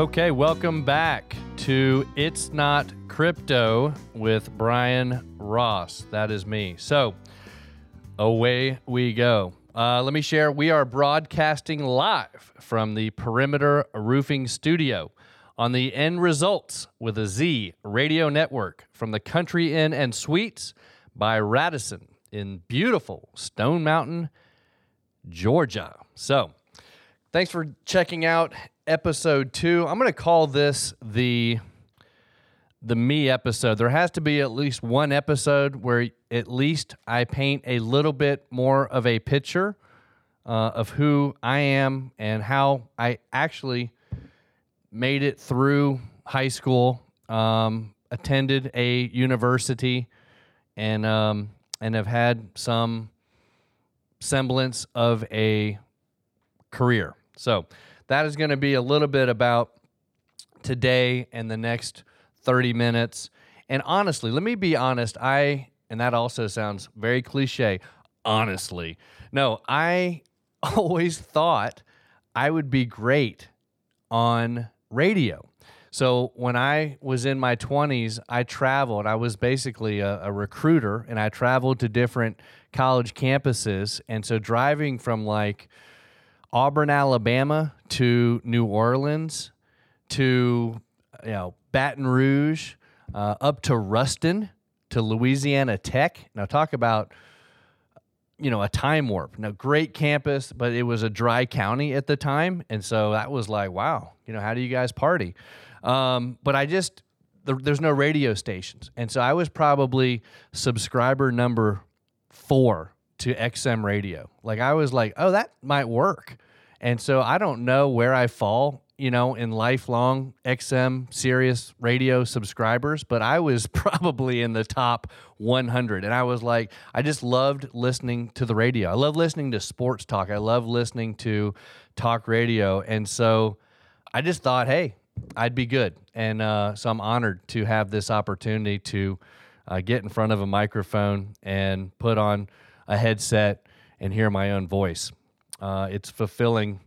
Okay, welcome back to It's Not Crypto with Brian Ross. That is me. So, away we go. Uh, let me share. We are broadcasting live from the Perimeter Roofing Studio on the End Results with a Z radio network from the Country Inn and Suites by Radisson in beautiful Stone Mountain, Georgia. So, thanks for checking out episode two. I'm going to call this the the me episode. There has to be at least one episode where at least I paint a little bit more of a picture uh, of who I am and how I actually made it through high school, um, attended a university, and um, and have had some semblance of a career. So that is going to be a little bit about today and the next 30 minutes. And honestly, let me be honest, I and that also sounds very cliche, honestly. No, I always thought I would be great on radio. So when I was in my 20s, I traveled. I was basically a, a, recruiter and I traveled to different college campuses. And so driving from like Auburn, Alabama to New Orleans to you know Baton Rouge uh, up to Ruston to Louisiana Tech. Now talk about you know a time warp. Now great campus, but it was a dry county at the time, and so that was like wow. You know how do you guys party? Um, but I just there's no radio stations, and so I was probably subscriber number four to XM radio. Like I was like, oh, that might work. And so I don't know where I fall you know, in lifelong XM Sirius radio subscribers, but I was probably in the top 100. And I was like, I just loved listening to the radio. I love listening to sports talk. I love listening to talk radio. And so I just thought, hey, I'd be good. And uh, so I'm honored to have this opportunity to uh, get in front of a microphone and put on a headset and hear my own voice. Uh, it's fulfilling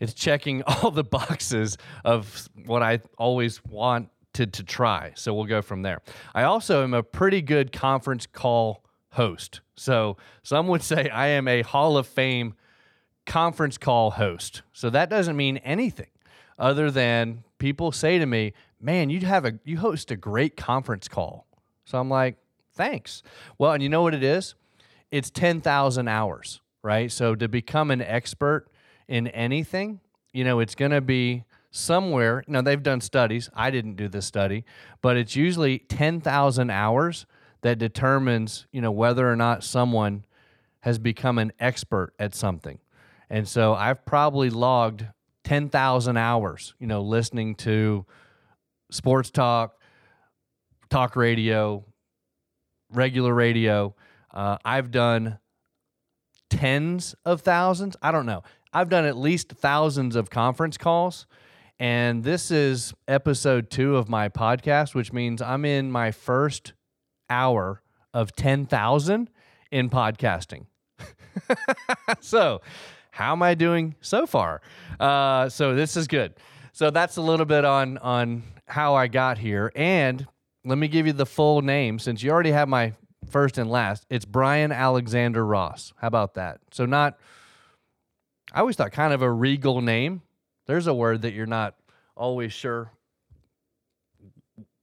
it's checking all the boxes of what I always wanted to try. So we'll go from there. I also am a pretty good conference call host. So some would say I am a Hall of Fame conference call host. So that doesn't mean anything other than people say to me, "Man, you have a you host a great conference call." So I'm like, "Thanks." Well, and you know what it is? It's 10,000 hours, right? So to become an expert in anything, you know, it's going to be somewhere. Now, they've done studies. I didn't do this study, but it's usually 10,000 hours that determines, you know, whether or not someone has become an expert at something. And so I've probably logged 10,000 hours, you know, listening to sports talk, talk radio, regular radio. Uh, I've done tens of thousands. I don't know. I've done at least thousands of conference calls. And this is episode two of my podcast, which means I'm in my first hour of 10,000 in podcasting. so, how am I doing so far? Uh, so, this is good. So, that's a little bit on, on how I got here. And let me give you the full name since you already have my first and last. It's Brian Alexander Ross. How about that? So, not I always thought kind of a regal name. There's a word that you're not always sure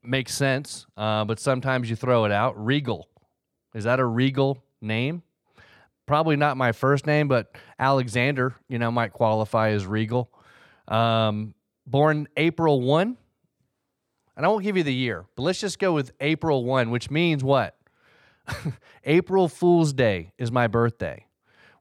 makes sense, uh, but sometimes you throw it out. Regal. Is that a regal name? Probably not my first name, but Alexander, you know, might qualify as regal. Um, born April 1. And I won't give you the year, but let's just go with April 1, which means what? April Fool's Day is my birthday,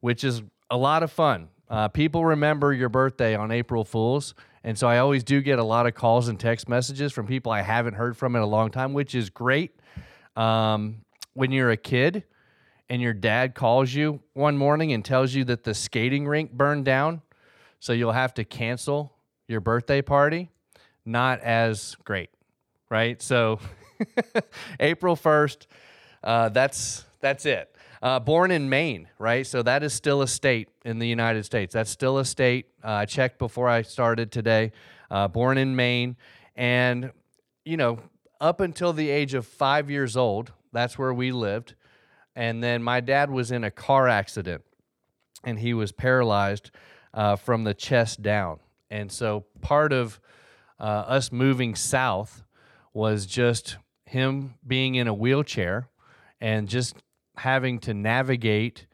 which is a lot of fun. Uh, people remember your birthday on April Fools. And so I always do get a lot of calls and text messages from people I haven't heard from in a long time, which is great. Um, when you're a kid and your dad calls you one morning and tells you that the skating rink burned down, so you'll have to cancel your birthday party, not as great, right? So April 1st, uh, that's that's it. Uh, born in Maine, right? So that is still a state in the United States. That's still a state. Uh, I checked before I started today. uh, born in Maine. And, you know, up until the age of five years old, that's where we lived. And then my dad was in a car accident and he was paralyzed uh, from the chest down. And so part of uh, us moving south was just him being in a wheelchair and just having to navigate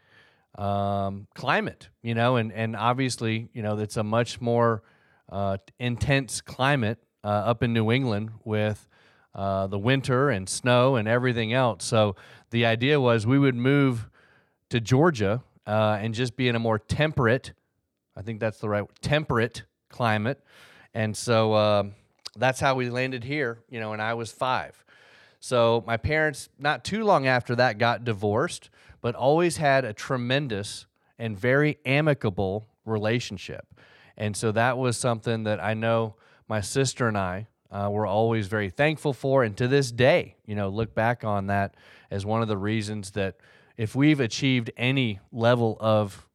um, climate, you know, and, and obviously, you know, it's a much more uh, intense climate uh, up in New England with uh, the winter and snow and everything else. So the idea was we would move to Georgia uh, and just be in a more temperate, I think that's the right temperate climate. And so um, that's how we landed here, you know, and I was five. So my parents, not too long after that, got divorced, but always had a tremendous and very amicable relationship. And so that was something that I know my sister and I uh, were always very thankful for. And to this day, you know, look back on that as one of the reasons that if we've achieved any level of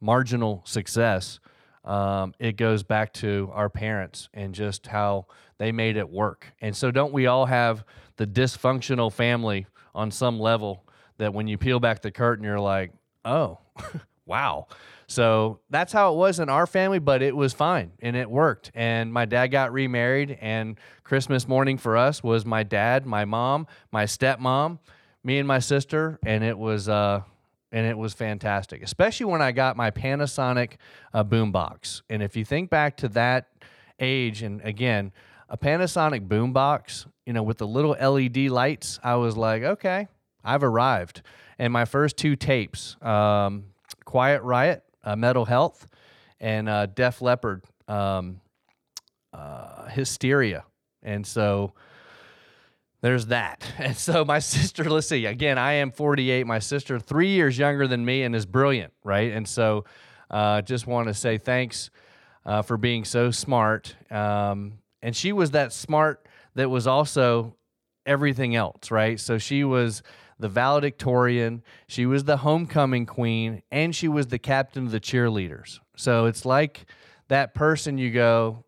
marginal success, um, it goes back to our parents and just how they made it work. And so, don't we all have the dysfunctional family on some level that when you peel back the curtain, you're like, oh, wow. So that's how it was in our family, but it was fine and it worked. And my dad got remarried, and Christmas morning for us was my dad, my mom, my stepmom, me and my sister, and it was uh, and it was fantastic. Especially when I got my Panasonic uh, boombox. And if you think back to that age, and again, a Panasonic boombox, you know, with the little LED lights, I was like, okay, I've arrived. And my first two tapes, um, Quiet Riot, uh, Metal Health, and uh, Def Leppard, um, uh, Hysteria. And so there's that. And so my sister, let's see, again, I am 48. My sister, three years younger than me and is brilliant, right? And so uh, just want to say thanks uh, for being so smart. Um, and she was that smart that was also everything else, right? So she was the valedictorian, she was the homecoming queen, and she was the captain of the cheerleaders. So it's like that person you go,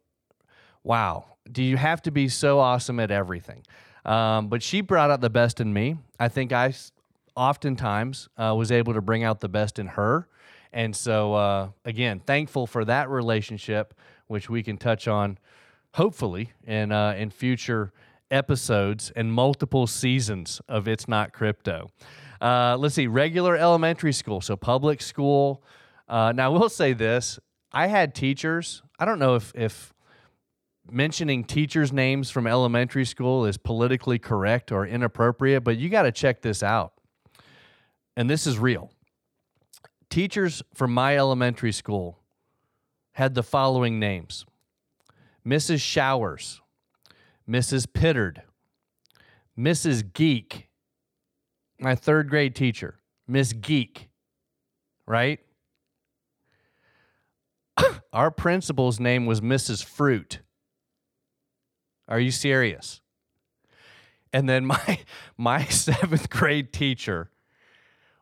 wow, do you have to be so awesome at everything? Um, but she brought out the best in me. I think I oftentimes uh, was able to bring out the best in her. And so, uh, again, thankful for that relationship, which we can touch on hopefully in, uh, in future episodes and multiple seasons of It's Not Crypto. Uh, let's see, regular elementary school, so public school. Uh, now, we'll say this I had teachers, I don't know if, if mentioning teachers' names from elementary school is politically correct or inappropriate, but you got to check this out. And this is real. Teachers from my elementary school had the following names Mrs. Showers, Mrs. Pittard, Mrs. Geek, my third grade teacher, Miss Geek, right? Our principal's name was Mrs. Fruit. Are you serious? And then my my seventh grade teacher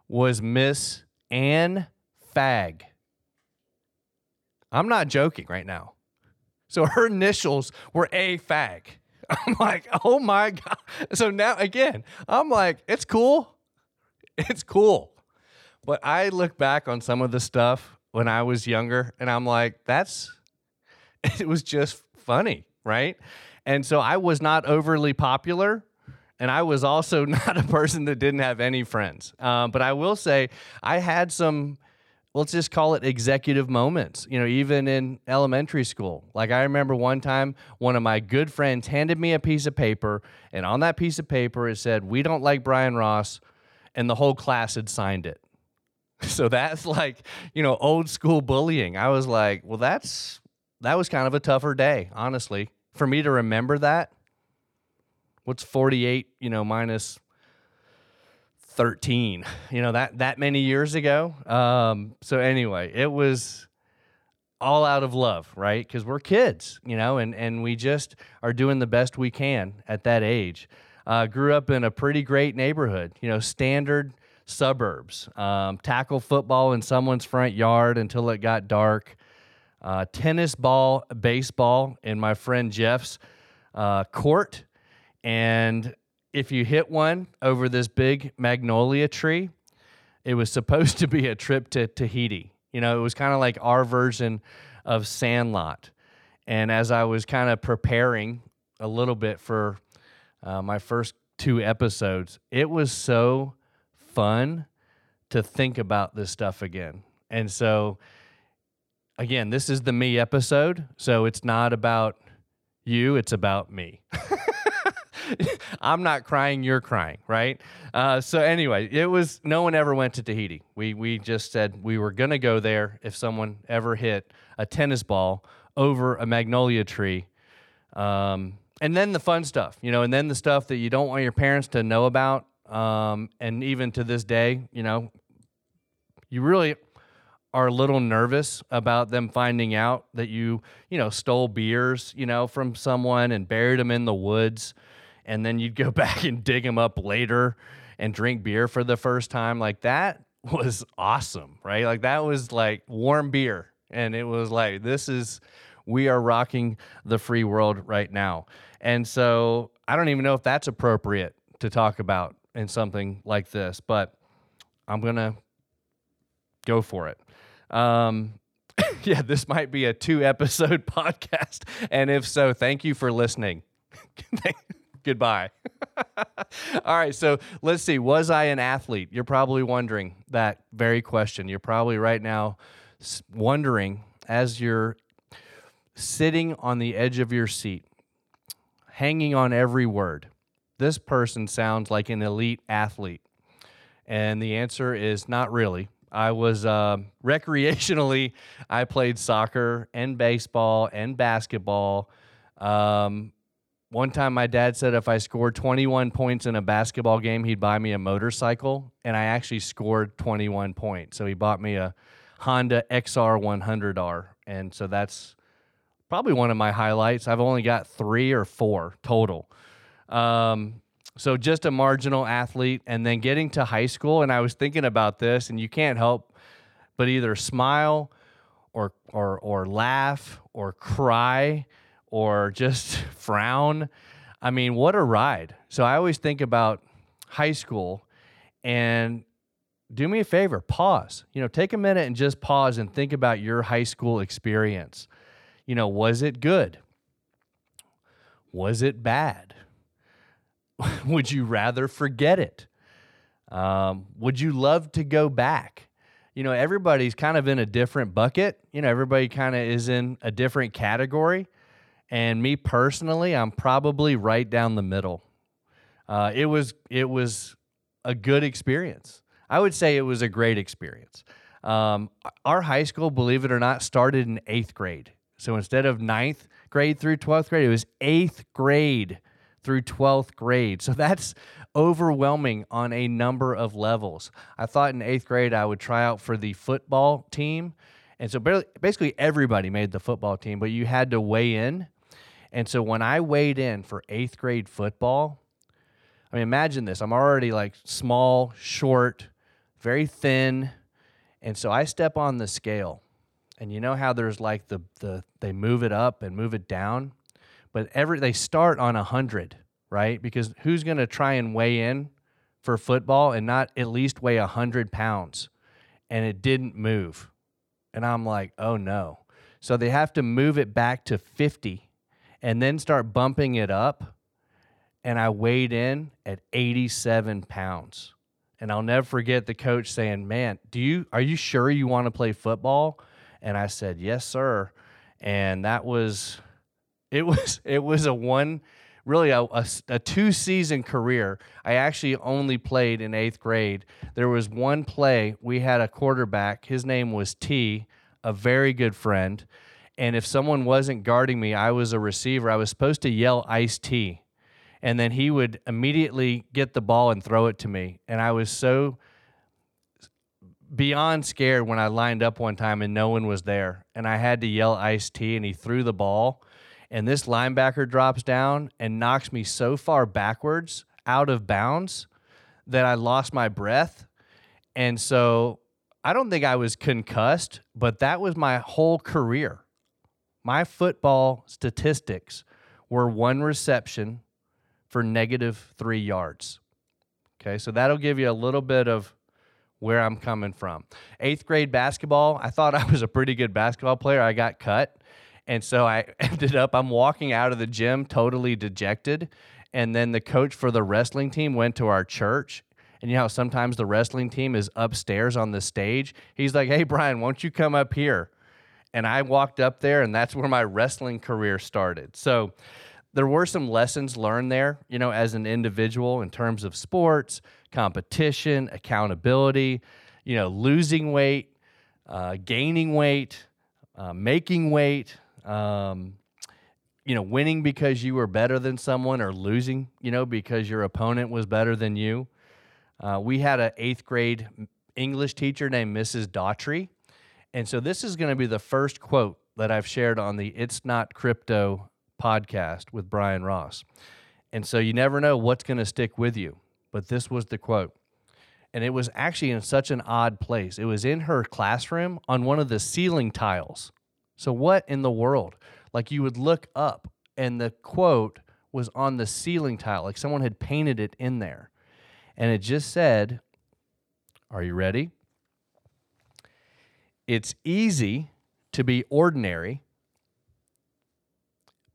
was Miss Ann Fag. I'm not joking right now. So her initials were A fag. I'm like, oh my God. So now again, I'm like, it's cool. It's cool. But I look back on some of the stuff when I was younger and I'm like, that's, it was just funny, right? And so I was not overly popular. And I was also not a person that didn't have any friends. Um, but I will say, I had some let's just call it executive moments, you know, even in elementary school. Like I remember one time one of my good friends handed me a piece of paper, and on that piece of paper it said, We don't like Brian Ross, and the whole class had signed it. So that's like, you know, old school bullying. I was like, well, that's that was kind of a tougher day, honestly. For me to remember that. What's 48, you know, minus 13 you know that that many years ago. Um, so anyway it was all out of love right? Because we're kids you know and and we just are doing the best we can at that age. Uh, grew up in a pretty great neighborhood you know standard suburbs. Um, tackle football in someone's front yard until it got dark. Uh, tennis ball, baseball in my friend Jeff's uh, court. And if you hit one over this big magnolia tree, it was supposed to be a trip to Tahiti. You know, it was kind of like our version of Sandlot. And as I was kind of preparing a little bit for uh, my first two episodes, it was so fun to think about this stuff again. And so, again, this is the me episode. So it's not about you, it's about me. I'm not crying, you're crying, right? Uh, so anyway, it was no one ever went to Tahiti. We we just said we were gonna go there if someone ever hit a tennis ball over a magnolia tree. Um, and then the fun stuff, you know, and then the stuff that you don't want your parents to know about. Um, and even to this day, you know, you really are a little nervous about them finding out that you, you know, stole beers, you know, from someone and buried them in the woods. And then you'd go back and dig them up later and drink beer for the first time. Like that was awesome, right? Like that was like warm beer. And it was like, this is, we are rocking the free world right now. And so I don't even know if that's appropriate to talk about in something like this, but I'm going to go for it. Um, yeah, this might be a two episode podcast. And if so, thank you for listening. Goodbye. All right, so let's see. Was I an athlete? You're probably wondering that very question. You're probably right now wondering as you're sitting on the edge of your seat, hanging on every word. This person sounds like an elite athlete. And the answer is not really. I was uh, recreationally, I played soccer and baseball and basketball. Um, one time, my dad said if I scored 21 points in a basketball game, he'd buy me a motorcycle. And I actually scored 21 points. So he bought me a Honda XR 100R. And so that's probably one of my highlights. I've only got three or four total. Um, so just a marginal athlete, and then getting to high school, and I was thinking about this, and you can't help but either smile or or or laugh or cry or just frown. I mean, what a ride. So I always think about high school and do me a favor, pause. You know, take a minute and just pause and think about your high school experience. You know, was it good? Was it bad? would you rather forget it? Um, would you love to go back? You know, everybody's kind of in a different bucket. You know, everybody kind of is in a different category. And me personally, I'm probably right down the middle. Uh, it was it was a good experience. I would say it was a great experience. Um, our high school, believe it or not, started in eighth grade. So instead of ninth grade through 12th grade, it was eighth grade through 12th grade. So that's overwhelming on a number of levels. I thought in eighth grade I would try out for the football team. And so basically everybody made the football team, but you had to weigh in. And so when I weighed in for eighth grade football, I mean, imagine this. I'm already like small, short, very thin. And so I step on the scale. And you know how there's like the, the they move it up and move it down? but every they start on a 100, right? Because who's going to try and weigh in for football and not at least weigh a 100 pounds? And it didn't move. And I'm like, oh no. So they have to move it back to 50 and then start bumping it up. And I weighed in at 87 pounds. And I'll never forget the coach saying, "Man, do you are you sure you want to play football?" And I said, "Yes, sir." And that was it was it was a one really a, a, a, two season career. I actually only played in eighth grade. There was one play, we had a quarterback, his name was T, a very good friend. And if someone wasn't guarding me, I was a receiver. I was supposed to yell Ice T. And then he would immediately get the ball and throw it to me. And I was so beyond scared when I lined up one time and no one was there. And I had to yell Ice T, and he threw the ball and this linebacker drops down and knocks me so far backwards out of bounds that I lost my breath. And so I don't think I was concussed, but that was my whole career. My football statistics were one reception for negative three yards. Okay, so that'll give you a little bit of where I'm coming from. Eighth grade basketball, I thought I was a pretty good basketball player. I got cut. And so I ended up, I'm walking out of the gym totally dejected. And then the coach for the wrestling team went to our church. And you know sometimes the wrestling team is upstairs on the stage? He's like, hey, Brian, won't you come up here? And I walked up there, and that's where my wrestling career started. So there were some lessons learned there, you know, as an individual in terms of sports, competition, accountability, you know, losing weight, uh, gaining weight, uh, making weight, um, you know, winning because you were better than someone or losing, you know, because your opponent was better than you. Uh, we had an eighth grade English teacher named Mrs. Daughtry. And so this is going to be the first quote that I've shared on the It's Not Crypto podcast with Brian Ross. And so you never know what's going to stick with you. But this was the quote. And it was actually in such an odd place. It was in her classroom on one of the ceiling tiles. So, what in the world? Like, you would look up, and the quote was on the ceiling tile, like someone had painted it in there. And it just said, Are you ready? It's easy to be ordinary,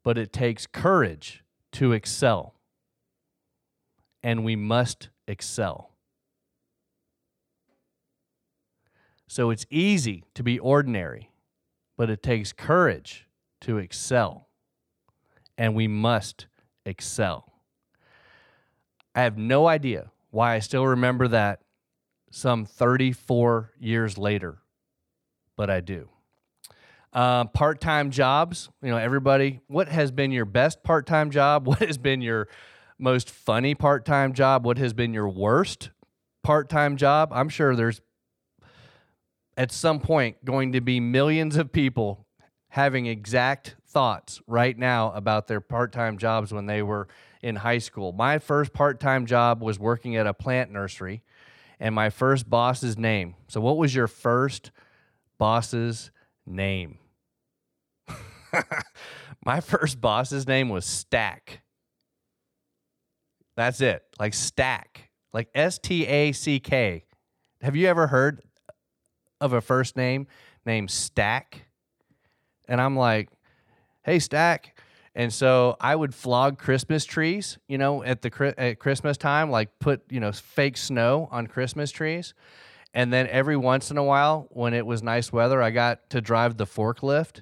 but it takes courage to excel. And we must excel. So it's easy to be ordinary, but it takes courage to excel. And we must excel. I have no idea why I still remember that some 34 years later, but I do. Uh, part time jobs, you know, everybody, what has been your best part time job? What has been your most funny part time job? What has been your worst part time job? I'm sure there's at some point going to be millions of people having exact thoughts right now about their part-time jobs when they were in high school. My first part-time job was working at a plant nursery and my first boss's name. So what was your first boss's name? my first boss's name was Stack. That's it. Like Stack. Like S T A C K. Have you ever heard of a first name named Stack. And I'm like, hey, Stack. And so I would flock Christmas trees, you know, at the at Christmas time, like put, you know, fake snow on Christmas trees. And then every once in a while, when it was nice weather, I got to drive the forklift.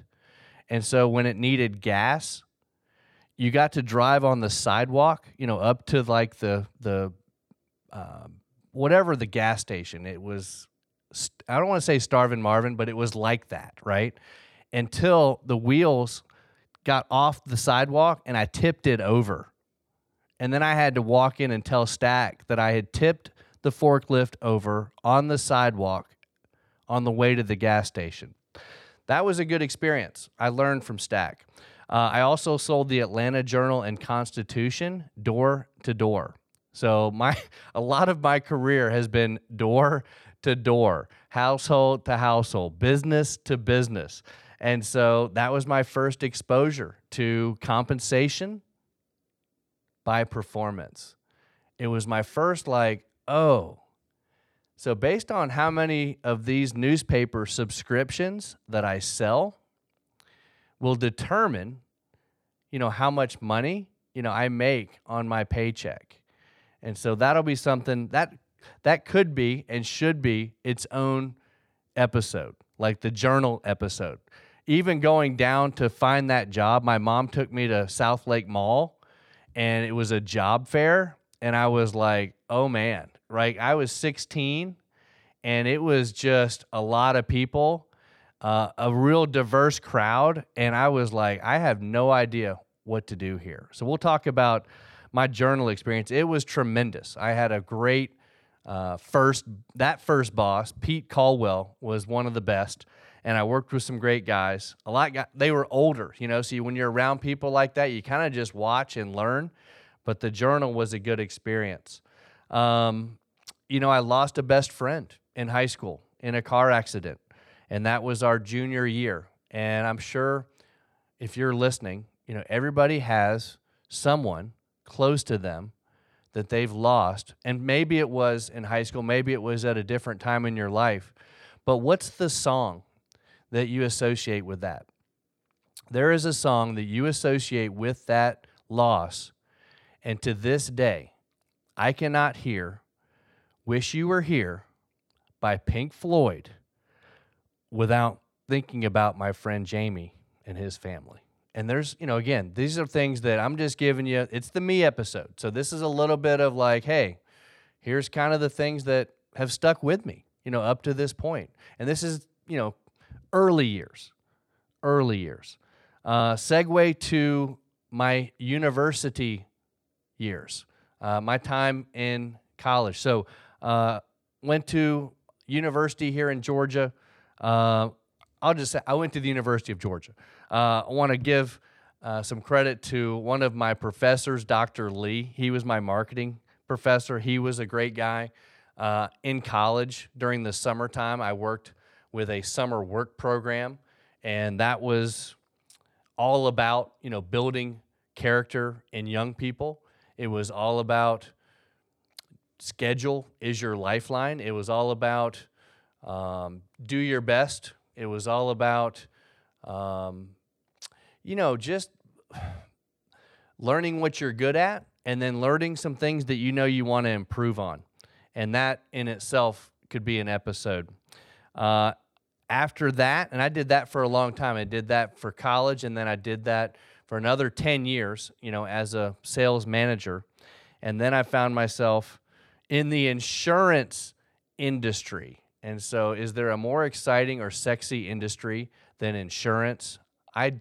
And so when it needed gas, you got to drive on the sidewalk, you know, up to like the the uh, whatever the gas station. It was I don't want to say starving Marvin, but it was like that, right? Until the wheels got off the sidewalk and I tipped it over. And then I had to walk in and tell Stack that I had tipped the forklift over on the sidewalk on the way to the gas station. That was a good experience. I learned from Stack. Uh, I also sold the Atlanta Journal and Constitution door to door. So my a lot of my career has been door to door, household to household, business to business. And so that was my first exposure to compensation by performance. It was my first, like, oh, so based on how many of these newspaper subscriptions that I sell will determine, you know, how much money, you know, I make on my paycheck. And so that'll be something that that could be and should be its own episode, like the journal episode. Even going down to find that job, my mom took me to South Lake Mall and it was a job fair. And I was like, oh man, right? I was 16 and it was just a lot of people, uh, a real diverse crowd. And I was like, I have no idea what to do here. So we'll talk about my journal experience. It was tremendous. I had a great uh, first that first boss, Pete Caldwell, was one of the best, and I worked with some great guys. A lot got, they were older, you know. So when you're around people like that, you kind of just watch and learn. But the journal was a good experience. Um, you know, I lost a best friend in high school in a car accident, and that was our junior year. And I'm sure if you're listening, you know, everybody has someone close to them that they've lost. And maybe it was in high school, maybe it was at a different time in your life. But what's the song that you associate with that? There is a song that you associate with that loss. And to this day, I cannot hear Wish You Were Here by Pink Floyd without thinking about my friend Jamie and his family. And there's, you know, again, these are things that I'm just giving you. It's the me episode. So this is a little bit of like, hey, here's kind of the things that have stuck with me, you know, up to this point. And this is, you know, early years, early years. Uh, segue to my university years, uh, my time in college. So, uh, went to university here in Georgia. Uh, I'll just say I went to the University of Georgia. Uh, I want to give uh, some credit to one of my professors, Dr. Lee. He was my marketing professor. He was a great guy. Uh, in college during the summertime, I worked with a summer work program, and that was all about you know building character in young people. It was all about schedule is your lifeline. It was all about um, do your best it was all about, um, you know, just learning what you're good at and then learning some things that you know you want to improve on. And that in itself could be an episode. Uh, after that, and I did that for a long time. I did that for college, and then I did that for another 10 years, you know, as a sales manager. And then I found myself in the insurance industry. And so, is there a more exciting or sexy industry than insurance? I,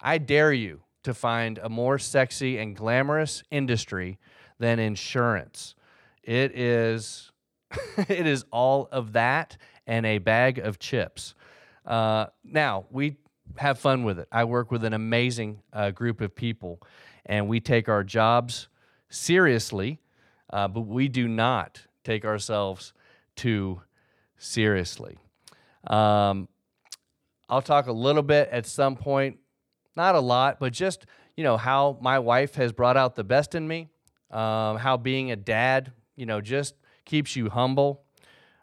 I dare you to find a more sexy and glamorous industry than insurance. It is, it is all of that and a bag of chips. Uh, now we have fun with it. I work with an amazing uh, group of people, and we take our jobs seriously, uh, but we do not take ourselves too seriously. Um, I'll talk a little bit at some point, not a lot, but just you know how my wife has brought out the best in me, um, how being a dad, you know, just keeps you humble.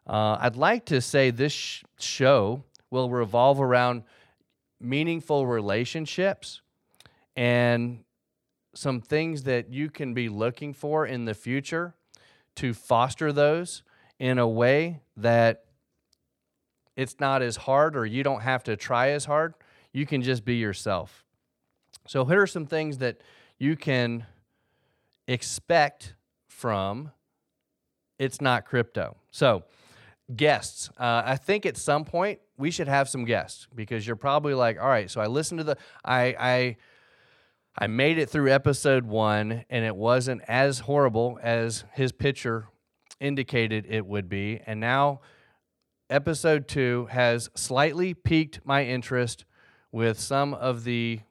Uh, I'd like to say this sh- show will revolve around meaningful relationships and some things that you can be looking for in the future to foster those in a way that it's not as hard or you don't have to try as hard. You can just be yourself. So, here are some things that you can expect from It's Not Crypto. So, guests. Uh, I think at some point we should have some guests because you're probably like, all right, so I listened to the, I, I, I made it through episode one and it wasn't as horrible as his picture indicated it would be. And now, episode two has slightly piqued my interest with some of the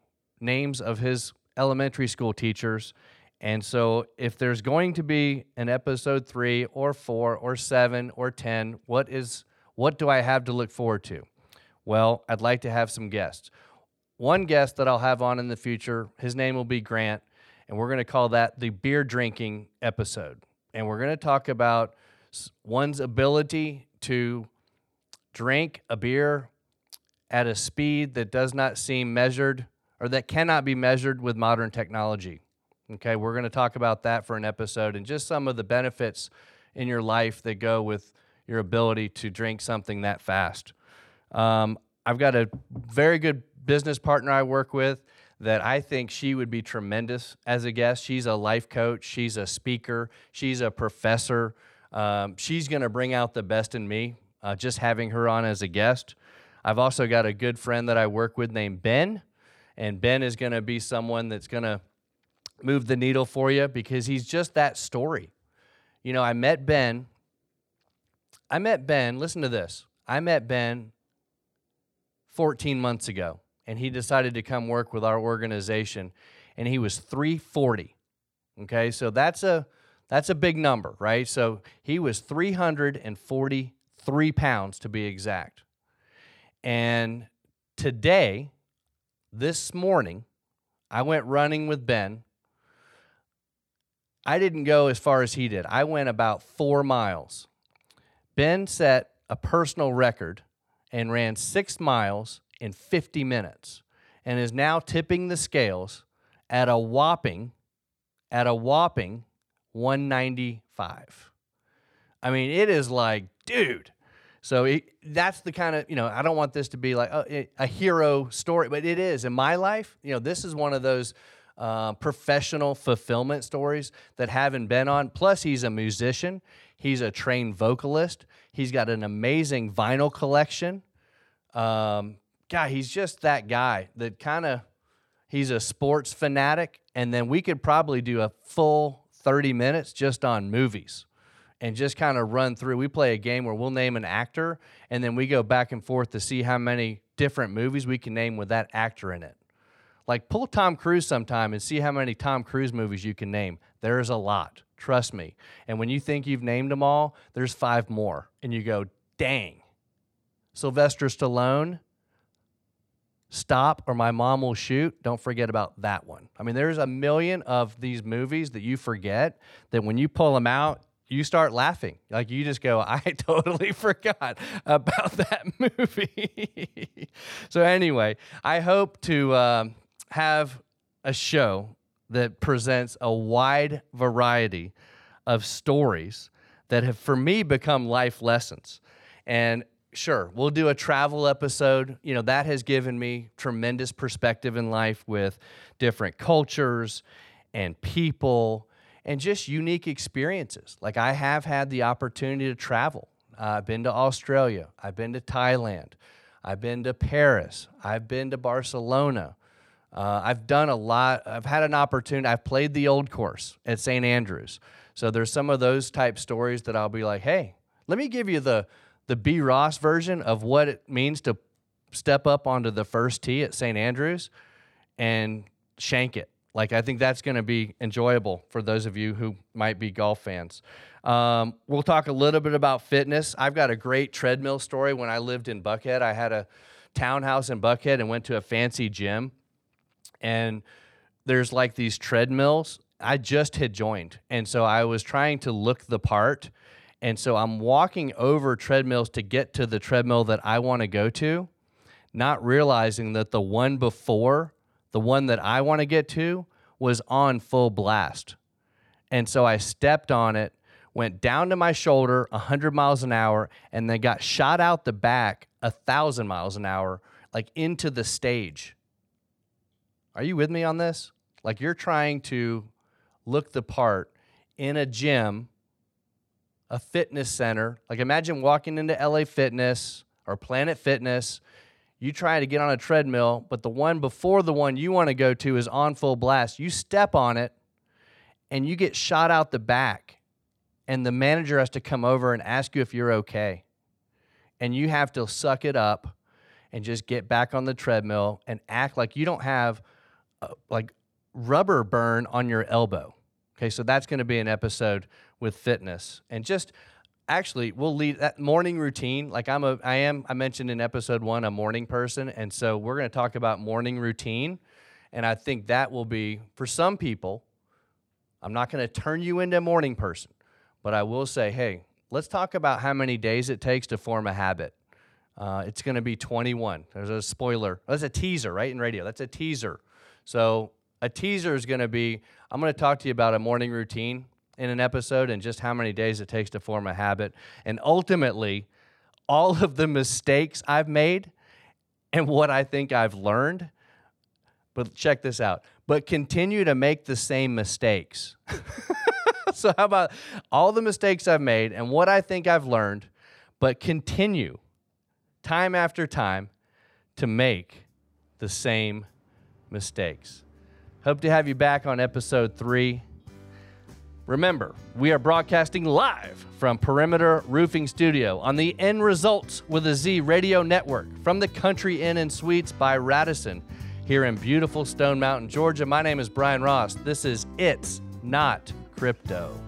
names of his elementary school teachers. And so, if there's going to be an episode three or four or seven or 10, what is what do I have to look forward to? Well, I'd like to have some guests. One guest that I'll have on in the future, his name will be Grant, and we're going to call that the beer drinking episode and we're going to talk about one's ability to drink a beer at a speed that does not seem measured or that cannot be measured with modern technology. Okay, we're going to talk about that for an episode and just some of the benefits in your life that go with your ability to drink something that fast. Um, I've got a very good business partner I work with that I think she would be tremendous as a guest. She's a life coach, she's a speaker, she's a professor. Um, she's going to bring out the best in me uh, just having her on as a guest. I've also got a good friend that I work with named Ben, and Ben is going to be someone that's going to move the needle for you because he's just that story. You know, I met Ben. I met Ben, listen to this. I met Ben 14 months ago and he decided to come work with our organization and he was 340 okay so that's a that's a big number right so he was 343 pounds to be exact and today this morning, I went running with Ben. I didn't go as far as he did. I went about four miles. Ben set a personal record and ran six miles in 50 minutes and is now tipping the scales at a whopping, at a whopping 195. I mean, it is like, dude. So it, that's the kind of, you know, I don't want this to be like a, a, hero story, but it is. In my life, you know, this is one of those uh, professional fulfillment stories that haven't been on. Plus, he's a musician, he's a trained vocalist, he's got an amazing vinyl collection. Um, God, he's just that guy that kind of, he's a sports fanatic. And then we could probably do a full 30 minutes just on movies and just kind of run through. We play a game where we'll name an actor and then we go back and forth to see how many different movies we can name with that actor in it. Like pull Tom Cruise sometime and see how many Tom Cruise movies you can name. There's a lot, trust me. And when you think you've named them all, there's five more. And you go, dang. Sylvester Stallone, Stop or My Mom Will Shoot. Don't forget about that one. I mean, there's a million of these movies that you forget that when you pull them out, you start laughing. Like you just go, I totally forgot about that movie. so, anyway, I hope to um, have a show that presents a wide variety of stories that have, for me, become life lessons. And sure, we'll do a travel episode. You know, that has given me tremendous perspective in life with different cultures and people and just unique experiences. Like I have had the opportunity to travel. Uh, I've been to Australia, I've been to Thailand, I've been to Paris, I've been to Barcelona. Uh, I've done a lot. I've had an opportunity. I've played the old course at St. Andrews. So there's some of those type stories that I'll be like, hey, let me give you the the B Ross version of what it means to step up onto the first tee at St. Andrews and shank it. Like I think that's going to be enjoyable for those of you who might be golf fans. Um, we'll talk a little bit about fitness. I've got a great treadmill story. When I lived in Buckhead, I had a townhouse in Buckhead and went to a fancy gym, and there's like these treadmills. I just had joined, and so I was trying to look the part. And so I'm walking over treadmills to get to the treadmill that I want to go to, not realizing that the one before the one that I want to get to was on full blast. And so I stepped on it, went down to my shoulder 100 miles an hour, and then got shot out the back 1,000 miles an hour, like into the stage. Are you with me on this? Like you're trying to look the part in a gym, a fitness center. Like imagine walking into LA Fitness or Planet Fitness you try to get on a treadmill, but the one before the one you want to go to is on full blast. You step on it and you get shot out the back, and the manager has to come over and ask you if you're okay. And you have to suck it up and just get back on the treadmill and act like you don't have uh, like rubber burn on your elbow. Okay, so that's going to be an episode with fitness. And just actually we'll lead that morning routine. Like i'm a i am i mentioned in episode one a morning person. And so we're going to talk about morning routine. And i think that will be for some people i'm not going to turn you into a morning person but i will say hey let's talk about how many days it takes to form a habit. Uh, it's going to be 21 there's a spoiler. That's a teaser right in radio. That's a teaser. So a teaser is going to be i'm going to talk to you about a morning routine in an episode and just how many days it takes to form a habit. And ultimately, all of the mistakes I've made and what I think I've learned. But check this out. But continue to make the same mistakes. so, how about all the mistakes I've made and what I think I've learned, but continue time after time to make the same mistakes? Hope to have you back on episode three. Remember, we are broadcasting live from Perimeter Roofing Studio on the End Results with a Z radio network from the Country Inn and Suites by Radisson here in beautiful Stone Mountain, Georgia. My name is Brian Ross. This is It's Not Crypto.